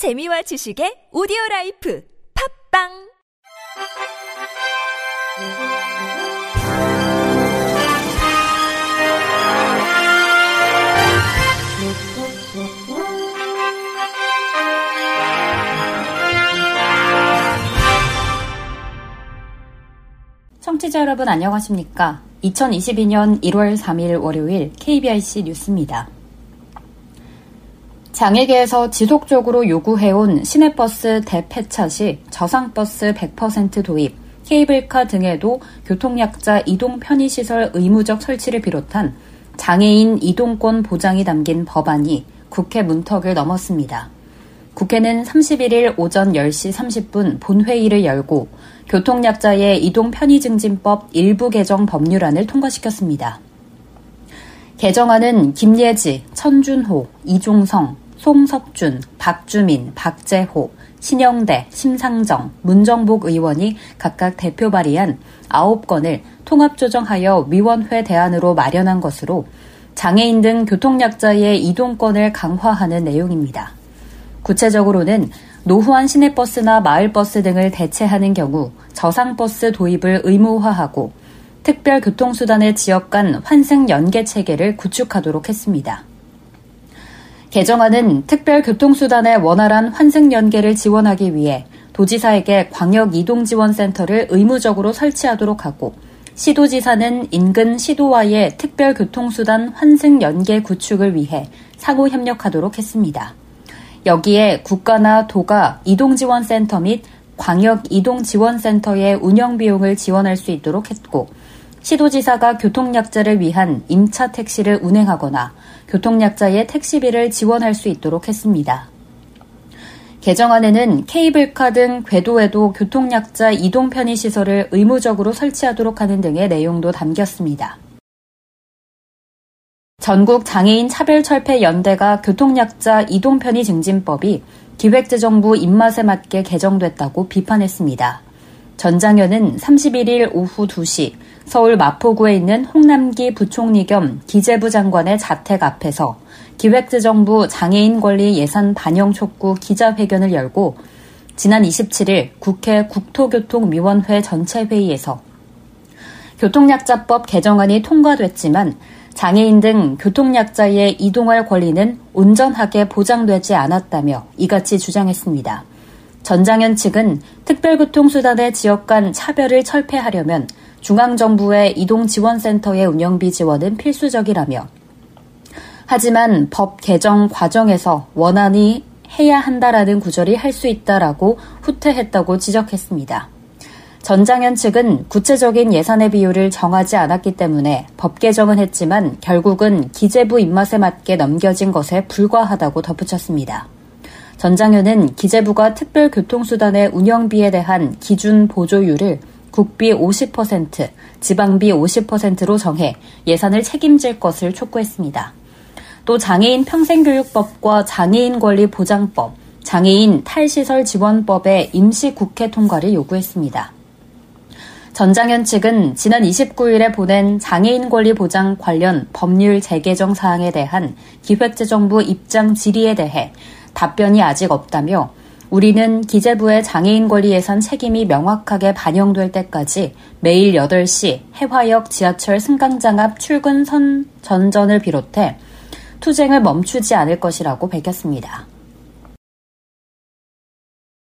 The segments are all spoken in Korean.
재미와 지식의 오디오 라이프 팝빵 청취자 여러분 안녕하십니까? 2022년 1월 3일 월요일 KBIC 뉴스입니다. 장애계에서 지속적으로 요구해온 시내버스 대폐차 시 저상버스 100% 도입, 케이블카 등에도 교통약자 이동 편의시설 의무적 설치를 비롯한 장애인 이동권 보장이 담긴 법안이 국회 문턱을 넘었습니다. 국회는 31일 오전 10시 30분 본회의를 열고 교통약자의 이동 편의 증진법 일부 개정 법률안을 통과시켰습니다. 개정안은 김예지, 천준호, 이종성, 송석준, 박주민, 박재호, 신영대, 심상정, 문정복 의원이 각각 대표 발의한 9건을 통합조정하여 위원회 대안으로 마련한 것으로 장애인 등 교통약자의 이동권을 강화하는 내용입니다. 구체적으로는 노후한 시내버스나 마을버스 등을 대체하는 경우 저상버스 도입을 의무화하고 특별교통수단의 지역 간 환승 연계 체계를 구축하도록 했습니다. 개정안은 특별교통수단의 원활한 환승 연계를 지원하기 위해 도지사에게 광역이동지원센터를 의무적으로 설치하도록 하고 시도지사는 인근 시도와의 특별교통수단 환승 연계 구축을 위해 상호 협력하도록 했습니다. 여기에 국가나 도가 이동지원센터 및 광역이동지원센터의 운영 비용을 지원할 수 있도록 했고 시도지사가 교통약자를 위한 임차 택시를 운행하거나 교통약자의 택시비를 지원할 수 있도록 했습니다. 개정안에는 케이블카 등 궤도에도 교통약자 이동 편의 시설을 의무적으로 설치하도록 하는 등의 내용도 담겼습니다. 전국 장애인 차별철폐 연대가 교통약자 이동 편의 증진법이 기획재정부 입맛에 맞게 개정됐다고 비판했습니다. 전 장현은 31일 오후 2시 서울 마포구에 있는 홍남기 부총리 겸 기재부 장관의 자택 앞에서 기획재정부 장애인 권리 예산 반영 촉구 기자회견을 열고 지난 27일 국회 국토교통위원회 전체 회의에서 교통약자법 개정안이 통과됐지만 장애인 등 교통약자의 이동할 권리는 온전하게 보장되지 않았다며 이같이 주장했습니다. 전장현 측은 특별교통수단의 지역 간 차별을 철폐하려면 중앙정부의 이동지원센터의 운영비 지원은 필수적이라며 하지만 법 개정 과정에서 원안이 해야 한다라는 구절이 할 수 있다라고 후퇴했다고 지적했습니다. 전장현 측은 구체적인 예산의 비율을 정하지 않았기 때문에 법 개정은 했지만 결국은 기재부 입맛에 맞게 넘겨진 것에 불과하다고 덧붙였습니다. 전장현은 기재부가 특별교통수단의 운영비에 대한 기준 보조율을 국비 50%, 지방비 50%로 정해 예산을 책임질 것을 촉구했습니다. 또 장애인 평생교육법과 장애인 권리 보장법, 장애인 탈시설 지원법의 임시 국회 통과를 요구했습니다. 전장현 측은 지난 29일에 보낸 장애인 권리 보장 관련 법률 재개정 사항에 대한 기획재정부 입장 질의에 대해 답변이 아직 없다며 우리는 기재부의 장애인 권리 예산 책임이 명확하게 반영될 때까지 매일 8시 해화역 지하철 승강장 앞 출근 선 전전을 비롯해 투쟁을 멈추지 않을 것이라고 밝혔습니다.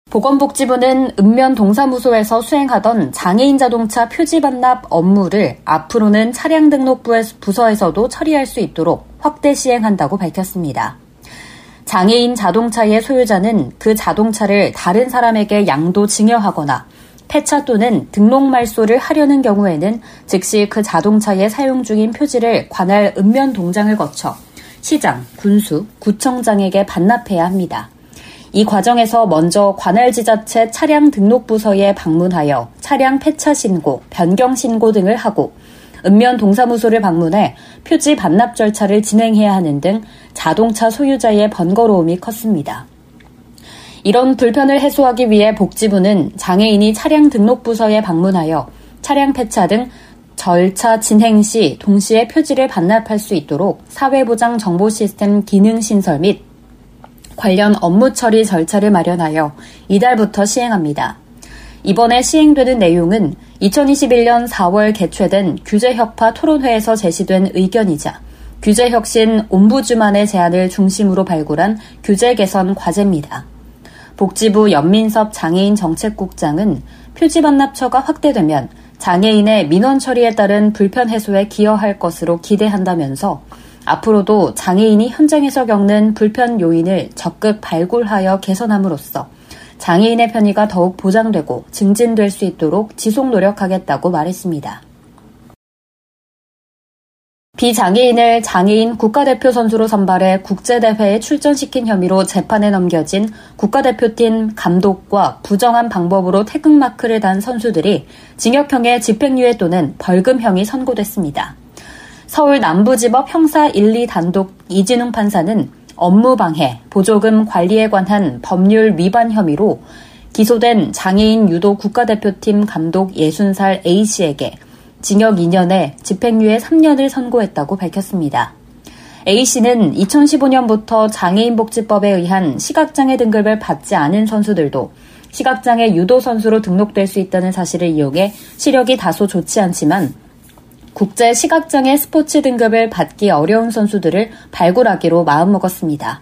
보건복지부는 읍면 동사무소에서 수행하던 장애인 자동차 표지 반납 업무를 앞으로는 차량 등록 부서에서도 처리할 수 있도록 확대 시행한다고 밝혔습니다. 장애인 자동차의 소유자는 그 자동차를 다른 사람에게 양도 증여하거나 폐차 또는 등록 말소를 하려는 경우에는 즉시 그 자동차에 사용 중인 표지를 관할 읍면 동장을 거쳐 시장, 군수, 구청장에게 반납해야 합니다. 이 과정에서 먼저 관할 지자체 차량 등록 부서에 방문하여 차량 폐차 신고, 변경 신고 등을 하고 읍면 동사무소를 방문해 표지 반납 절차를 진행해야 하는 등 자동차 소유자의 번거로움이 컸습니다. 이런 불편을 해소하기 위해 복지부는 장애인이 차량 등록 부서에 방문하여 차량 폐차 등 절차 진행 시 동시에 표지를 반납할 수 있도록 사회보장 정보 시스템 기능 신설 및 관련 업무 처리 절차를 마련하여 이달부터 시행합니다. 이번에 시행되는 내용은 2021년 4월 개최된 규제혁파 토론회에서 제시된 의견이자 규제혁신 옴부주만의 제안을 중심으로 발굴한 규제 개선 과제입니다. 복지부 연민섭 장애인 정책국장은 표지 반납처가 확대되면 장애인의 민원 처리에 따른 불편 해소에 기여할 것으로 기대한다면서 앞으로도 장애인이 현장에서 겪는 불편 요인을 적극 발굴하여 개선함으로써 장애인의 편의가 더욱 보장되고 증진될 수 있도록 지속 노력하겠다고 말했습니다. 비장애인을 장애인 국가대표 선수로 선발해 국제대회에 출전시킨 혐의로 재판에 넘겨진 국가대표팀 감독과 부정한 방법으로 태극마크를 단 선수들이 징역형의 집행유예 또는 벌금형이 선고됐습니다. 서울 남부지법 형사 1, 2 단독 이진웅 판사는 업무방해, 보조금 관리에 관한 법률 위반 혐의로 기소된 장애인 유도 국가대표팀 감독 60살 A씨에게 징역 2년에 집행유예 3년을 선고했다고 밝혔습니다. A씨는 2015년부터 장애인복지법에 의한 시각장애 등급을 받지 않은 선수들도 시각장애 유도 선수로 등록될 수 있다는 사실을 이용해 시력이 다소 좋지 않지만 국제 시각장애 스포츠 등급을 받기 어려운 선수들을 발굴하기로 마음먹었습니다.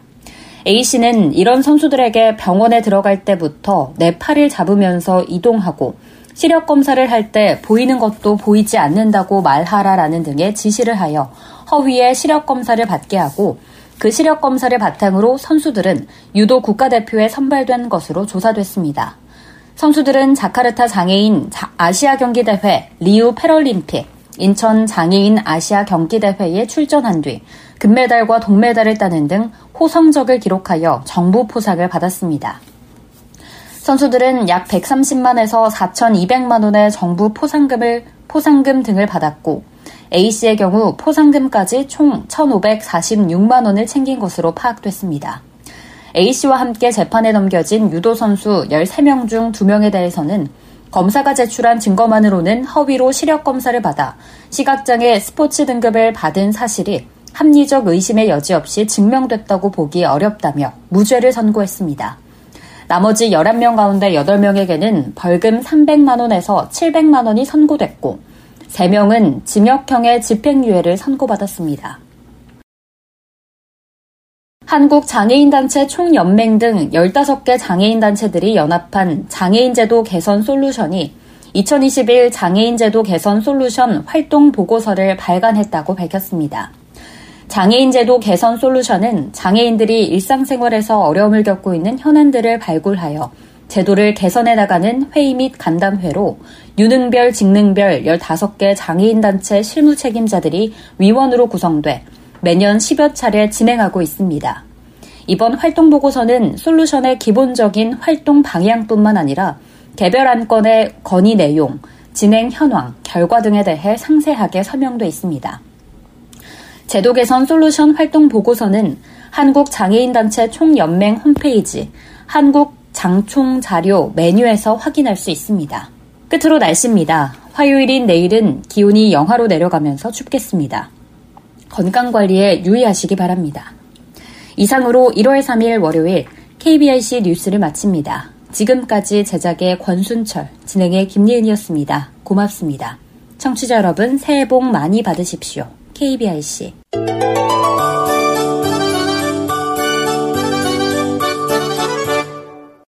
A씨는 이런 선수들에게 병원에 들어갈 때부터 내 팔을 잡으면서 이동하고 시력 검사를 할 때 보이는 것도 보이지 않는다고 말하라라는 등의 지시를 하여 허위의 시력 검사를 받게 하고 그 시력 검사를 바탕으로 선수들은 유도 국가대표에 선발된 것으로 조사됐습니다. 선수들은 자카르타 장애인 아시아 경기대회, 리우 패럴림픽, 인천 장애인 아시아 경기대회에 출전한 뒤 금메달과 동메달을 따는 등 호성적을 기록하여 정부 포상을 받았습니다. 선수들은 약 130만에서 4,200만 원의 정부 포상금을 포상금 등을 받았고 A씨의 경우 포상금까지 총 1,546만 원을 챙긴 것으로 파악됐습니다. A씨와 함께 재판에 넘겨진 유도 선수 13명 중 2명에 대해서는 검사가 제출한 증거만으로는 허위로 시력 검사를 받아 시각장애 스포츠 등급을 받은 사실이 합리적 의심의 여지 없이 증명됐다고 보기 어렵다며 무죄를 선고했습니다. 나머지 11명 가운데 8명에게는 벌금 300만원에서 700만원이 선고됐고, 3명은 징역형의 집행유예를 선고받았습니다. 한국장애인단체 총연맹 등 15개 장애인단체들이 연합한 장애인제도 개선 솔루션이 2021 장애인제도 개선 솔루션 활동 보고서를 발간했다고 밝혔습니다. 장애인 제도 개선 솔루션은 장애인들이 일상생활에서 어려움을 겪고 있는 현안들을 발굴하여 제도를 개선해 나가는 회의 및 간담회로 유능별, 직능별 15개 장애인단체 실무 책임자들이 위원으로 구성돼 매년 10여 차례 진행하고 있습니다. 이번 활동 보고서는 솔루션의 기본적인 활동 방향뿐만 아니라 개별 안건의 건의 내용, 진행 현황, 결과 등에 대해 상세하게 설명돼 있습니다. 제도 개선 솔루션 활동 보고서는 한국장애인단체 총연맹 홈페이지 한국 장총 자료 메뉴에서 확인할 수 있습니다. 끝으로 날씨입니다. 화요일인 내일은 기온이 영하로 내려가면서 춥겠습니다. 건강관리에 유의하시기 바랍니다. 이상으로 1월 3일 월요일 KBIC 뉴스를 마칩니다. 지금까지 제작의 권순철, 진행의 김예은이었습니다. 고맙습니다. 청취자 여러분, 새해 복 많이 받으십시오. KBIC Thank you.